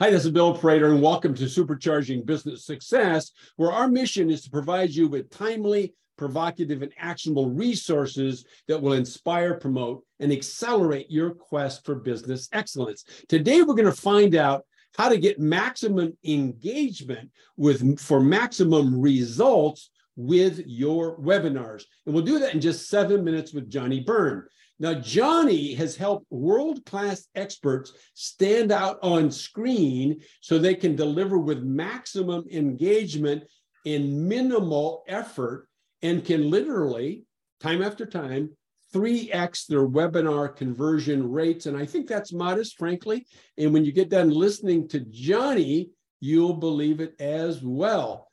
Hi, this is Bill Prater, and welcome to Supercharging Business Success, where our mission is to provide you with timely, provocative, and actionable resources that will inspire, promote, and accelerate your quest for business excellence. Today, we're going to find out how to get maximum engagement with for maximum results with your webinars. And we'll do that in just seven minutes with Johnny Byrne. Now, Johnny has helped world class experts stand out on screen so they can deliver with maximum engagement in minimal effort and can literally, time after time, 3x their webinar conversion rates. And I think that's modest, frankly. And when you get done listening to Johnny, you'll believe it as well.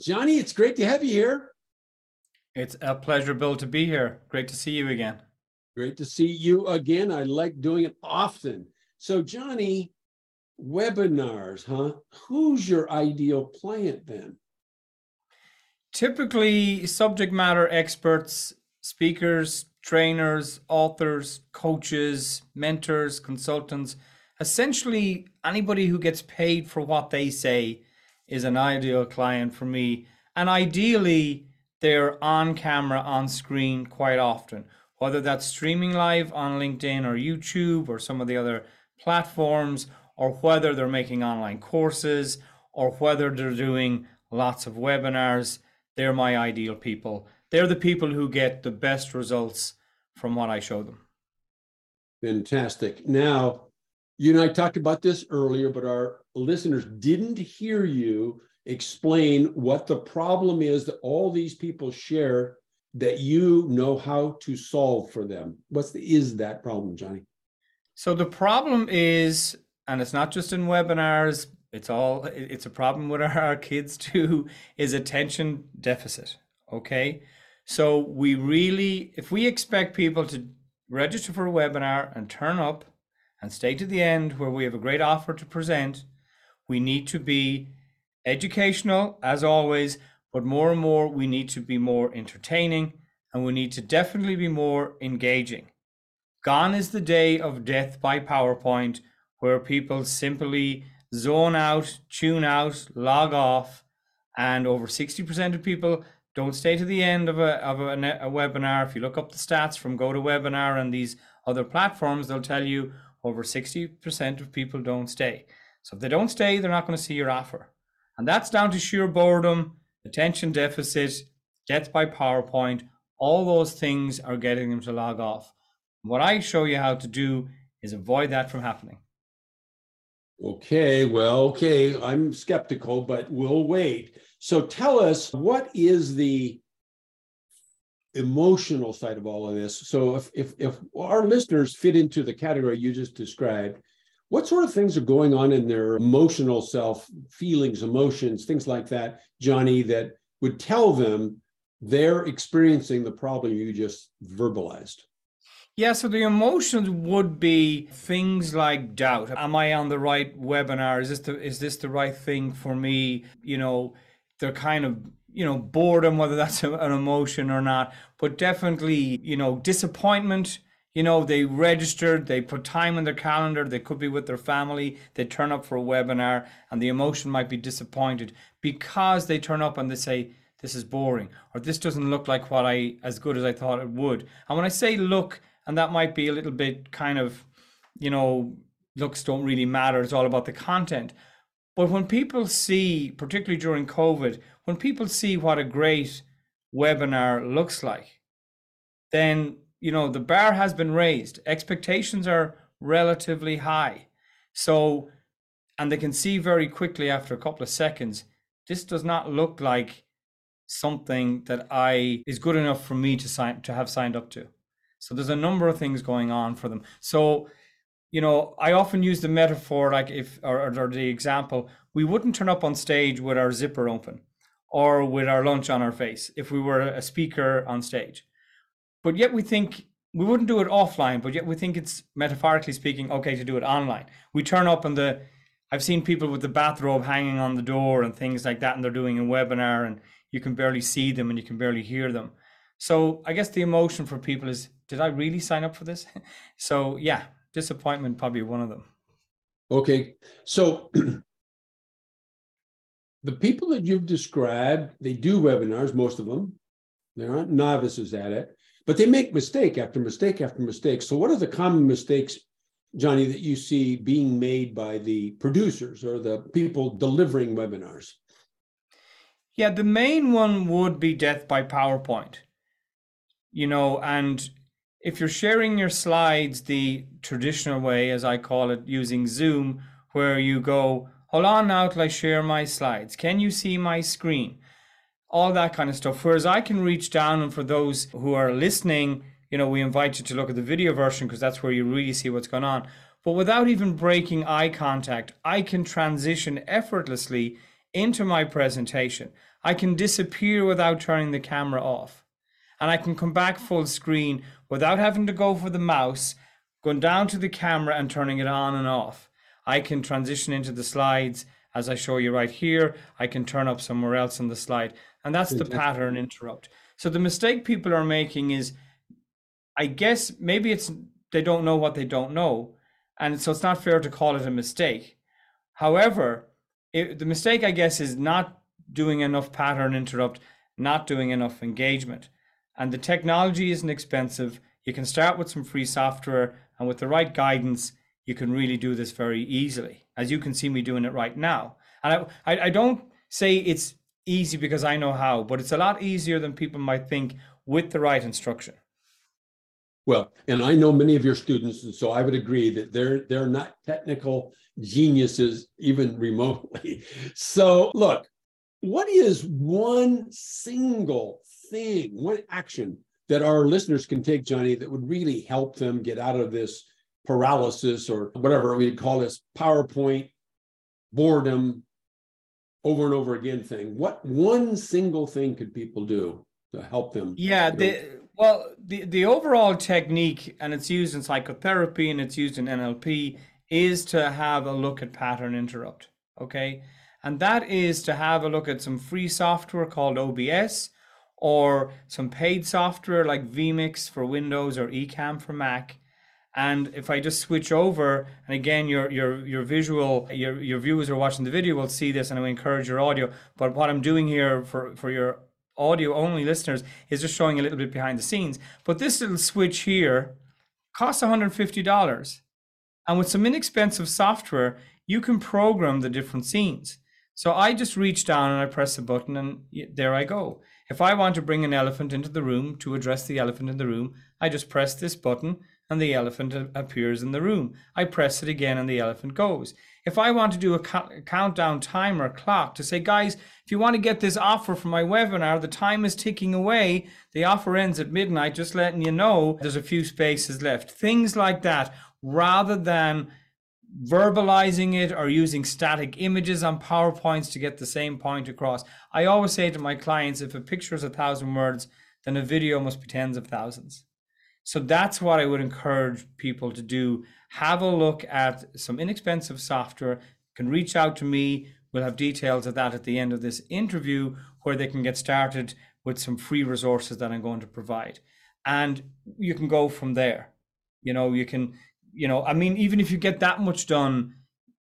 Johnny, it's great to have you here. It's a pleasure, Bill, to be here. Great to see you again. Great to see you again. I like doing it often. So, Johnny, webinars, huh? Who's your ideal client then? Typically, subject matter experts, speakers, trainers, authors, coaches, mentors, consultants, essentially anybody who gets paid for what they say is an ideal client for me. And ideally, they're on camera, on screen quite often whether that's streaming live on LinkedIn or YouTube or some of the other platforms, or whether they're making online courses, or whether they're doing lots of webinars, they're my ideal people. They're the people who get the best results from what I show them. Fantastic. Now, you and I talked about this earlier, but our listeners didn't hear you explain what the problem is that all these people share that you know how to solve for them? What's the is that problem, Johnny? So the problem is, and it's not just in webinars, it's all it's a problem with our kids too, is attention deficit. Okay. So we really, if we expect people to register for a webinar and turn up and stay to the end where we have a great offer to present, we need to be educational as always, but more and more, we need to be more entertaining and we need to definitely be more engaging. Gone is the day of death by PowerPoint where people simply zone out, tune out, log off, and over 60% of people don't stay to the end of a, of a, a webinar. If you look up the stats from GoToWebinar and these other platforms, they'll tell you over 60% of people don't stay. So if they don't stay, they're not going to see your offer. And that's down to sheer boredom attention deficit, death by PowerPoint, all those things are getting them to log off. What I show you how to do is avoid that from happening. Okay, well, okay, I'm skeptical, but we'll wait. So tell us what is the emotional side of all of this? So if if if our listeners fit into the category you just described, what sort of things are going on in their emotional self, feelings, emotions, things like that, Johnny, that would tell them they're experiencing the problem you just verbalized? Yeah, so the emotions would be things like doubt. Am I on the right webinar? Is this the is this the right thing for me? You know, they're kind of you know boredom, whether that's an emotion or not, but definitely you know disappointment you know, they registered, they put time in their calendar, they could be with their family, they turn up for a webinar, and the emotion might be disappointed because they turn up and they say, This is boring, or this doesn't look like what I as good as I thought it would. And when I say look, and that might be a little bit kind of, you know, looks don't really matter, it's all about the content. But when people see, particularly during COVID, when people see what a great webinar looks like, then you know, the bar has been raised. Expectations are relatively high. So, and they can see very quickly after a couple of seconds, this does not look like something that I is good enough for me to sign to have signed up to. So there's a number of things going on for them. So, you know, I often use the metaphor like if or, or the example, we wouldn't turn up on stage with our zipper open or with our lunch on our face if we were a speaker on stage but yet we think we wouldn't do it offline, but yet we think it's metaphorically speaking okay to do it online. We turn up and the I've seen people with the bathrobe hanging on the door and things like that, and they're doing a webinar and you can barely see them and you can barely hear them. So I guess the emotion for people is, did I really sign up for this? so yeah, disappointment probably one of them. Okay, so the people that you've described, they do webinars, most of them. They aren't novices at it, but they make mistake after mistake after mistake. So, what are the common mistakes, Johnny, that you see being made by the producers or the people delivering webinars? Yeah, the main one would be death by PowerPoint. You know, and if you're sharing your slides the traditional way, as I call it, using Zoom, where you go, hold on now till I share my slides. Can you see my screen? All that kind of stuff. Whereas I can reach down, and for those who are listening, you know, we invite you to look at the video version because that's where you really see what's going on. But without even breaking eye contact, I can transition effortlessly into my presentation. I can disappear without turning the camera off. And I can come back full screen without having to go for the mouse, going down to the camera and turning it on and off. I can transition into the slides as I show you right here. I can turn up somewhere else on the slide. And that's the pattern interrupt. So the mistake people are making is, I guess maybe it's they don't know what they don't know. And so it's not fair to call it a mistake. However, it, the mistake, I guess, is not doing enough pattern interrupt, not doing enough engagement. And the technology isn't expensive. You can start with some free software, and with the right guidance, you can really do this very easily, as you can see me doing it right now. And I, I, I don't say it's easy because I know how, but it's a lot easier than people might think with the right instruction. Well, and I know many of your students, and so I would agree that they're they're not technical geniuses even remotely. So look, what is one single thing, one action that our listeners can take, Johnny, that would really help them get out of this paralysis or whatever we would call this PowerPoint boredom over and over again thing? What one single thing could people do to help them? Yeah, the, well, the, the overall technique, and it's used in psychotherapy and it's used in NLP, is to have a look at pattern interrupt. Okay. And that is to have a look at some free software called OBS or some paid software like vMix for Windows or Ecamm for Mac. And if I just switch over, and again, your your your visual, your your viewers who are watching the video will see this, and I encourage your audio. But what I'm doing here for for your audio only listeners is just showing a little bit behind the scenes. But this little switch here costs $150, and with some inexpensive software, you can program the different scenes. So I just reach down and I press a button, and there I go. If I want to bring an elephant into the room to address the elephant in the room, I just press this button and the elephant appears in the room. I press it again and the elephant goes. If I want to do a countdown timer clock to say, guys, if you want to get this offer for my webinar, the time is ticking away. The offer ends at midnight, just letting you know there's a few spaces left. Things like that, rather than verbalizing it or using static images on PowerPoints to get the same point across. I always say to my clients if a picture is a thousand words, then a video must be tens of thousands. So that's what I would encourage people to do. Have a look at some inexpensive software. You can reach out to me. We'll have details of that at the end of this interview where they can get started with some free resources that I'm going to provide. And you can go from there. You know, you can you know, I mean, even if you get that much done,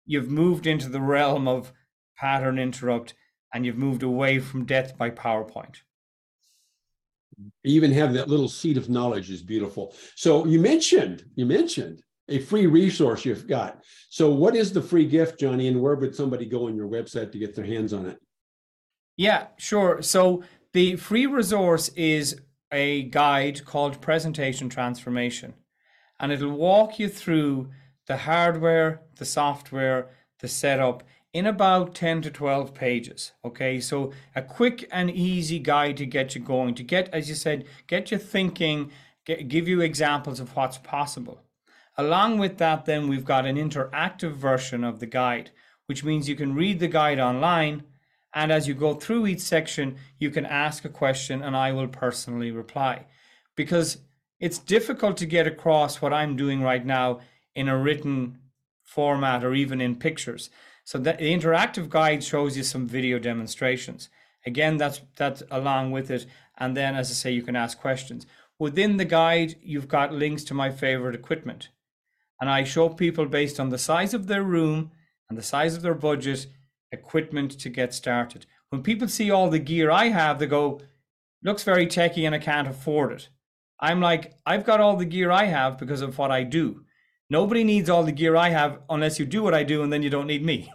you've moved into the realm of pattern interrupt and you've moved away from death by PowerPoint. Even have that little seed of knowledge is beautiful. So you mentioned, you mentioned a free resource you've got. So what is the free gift, Johnny, and where would somebody go on your website to get their hands on it? Yeah, sure. So the free resource is a guide called Presentation Transformation and it'll walk you through the hardware, the software, the setup in about 10 to 12 pages. Okay, so a quick and easy guide to get you going, to get, as you said, get you thinking, get, give you examples of what's possible. Along with that, then we've got an interactive version of the guide, which means you can read the guide online. And as you go through each section, you can ask a question and I will personally reply. Because it's difficult to get across what I'm doing right now in a written format or even in pictures. So the interactive guide shows you some video demonstrations. Again, that's that's along with it. And then, as I say, you can ask questions. Within the guide, you've got links to my favorite equipment. And I show people based on the size of their room and the size of their budget, equipment to get started. When people see all the gear I have, they go, looks very techy and I can't afford it. I'm like, I've got all the gear I have because of what I do. Nobody needs all the gear I have unless you do what I do and then you don't need me.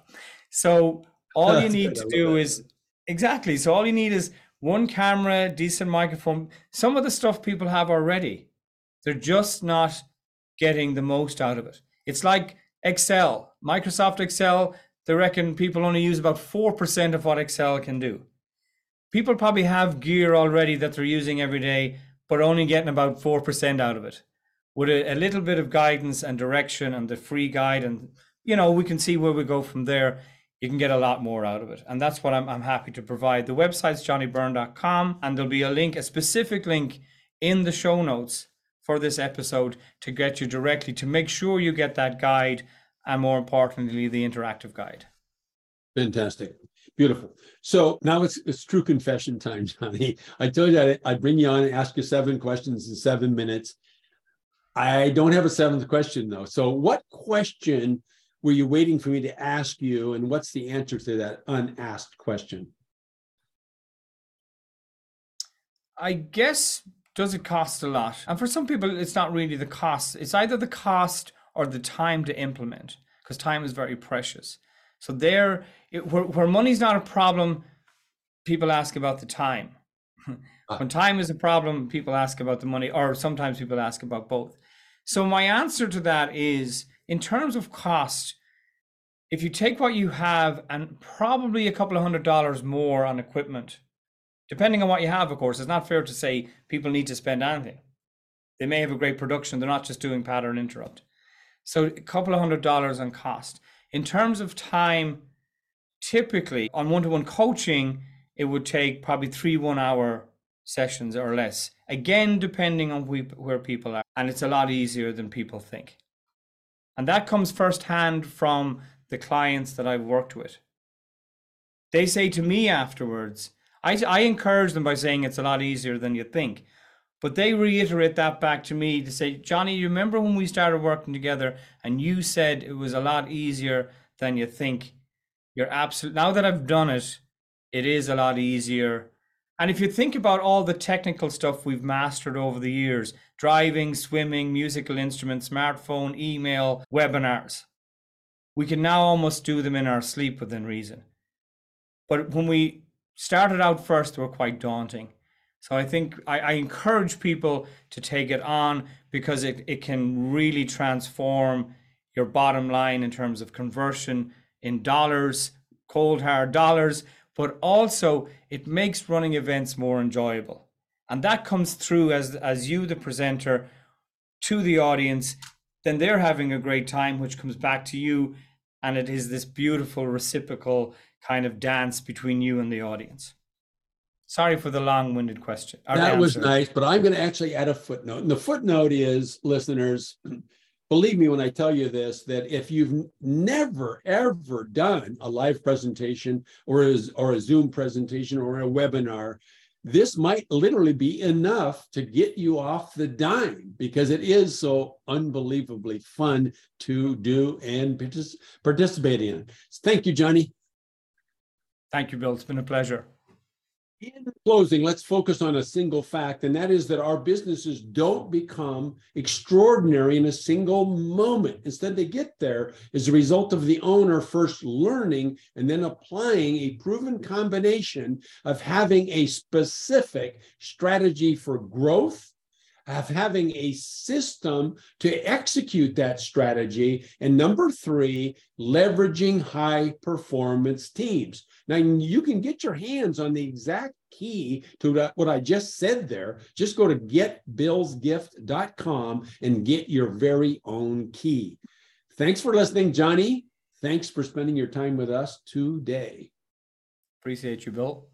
So all you need to do is exactly. So all you need is one camera, decent microphone, some of the stuff people have already. They're just not getting the most out of it. It's like Excel, Microsoft Excel, they reckon people only use about 4% of what Excel can do. People probably have gear already that they're using every day, but only getting about 4% out of it. With a, a little bit of guidance and direction and the free guide, and you know, we can see where we go from there you can get a lot more out of it. And that's what I'm, I'm happy to provide. The website's johnnybyrne.com, and there'll be a link, a specific link in the show notes for this episode to get you directly to make sure you get that guide and more importantly, the interactive guide. Fantastic. Beautiful. So now it's it's true confession time, Johnny. I told you I'd bring you on and ask you seven questions in seven minutes. I don't have a seventh question though. So what question were you waiting for me to ask you? And what's the answer to that unasked question? I guess does it cost a lot? And for some people, it's not really the cost. It's either the cost or the time to implement, because time is very precious. So there, it, where, where money's not a problem, people ask about the time. Ah. when time is a problem, people ask about the money, or sometimes people ask about both. So my answer to that is in terms of cost, if you take what you have and probably a couple of hundred dollars more on equipment, depending on what you have, of course, it's not fair to say people need to spend anything. They may have a great production, they're not just doing pattern interrupt. So a couple of hundred dollars on cost. In terms of time, typically on one-to-one coaching, it would take probably three one-hour sessions or less. Again, depending on where people are, and it's a lot easier than people think. And that comes firsthand from the clients that I've worked with. They say to me afterwards, I, I encourage them by saying it's a lot easier than you think. But they reiterate that back to me to say, Johnny, you remember when we started working together and you said it was a lot easier than you think? You're absolute. Now that I've done it, it is a lot easier. And if you think about all the technical stuff we've mastered over the years, driving, swimming, musical instruments, smartphone, email, webinars. We can now almost do them in our sleep within reason. But when we started out first, they were quite daunting. So I think I, I encourage people to take it on because it, it can really transform your bottom line in terms of conversion in dollars, cold hard dollars, but also it makes running events more enjoyable. And that comes through as as you the presenter to the audience then they're having a great time which comes back to you and it is this beautiful reciprocal kind of dance between you and the audience. Sorry for the long-winded question that was nice but i'm going to actually add a footnote. And the footnote is listeners believe me when i tell you this that if you've never ever done a live presentation or a, or a zoom presentation or a webinar this might literally be enough to get you off the dime because it is so unbelievably fun to do and participate in. Thank you, Johnny. Thank you, Bill. It's been a pleasure. In closing, let's focus on a single fact, and that is that our businesses don't become extraordinary in a single moment. Instead, they get there as a result of the owner first learning and then applying a proven combination of having a specific strategy for growth of having a system to execute that strategy. And number three, leveraging high performance teams. Now, you can get your hands on the exact key to what I just said there. Just go to getbillsgift.com and get your very own key. Thanks for listening, Johnny. Thanks for spending your time with us today. Appreciate you, Bill.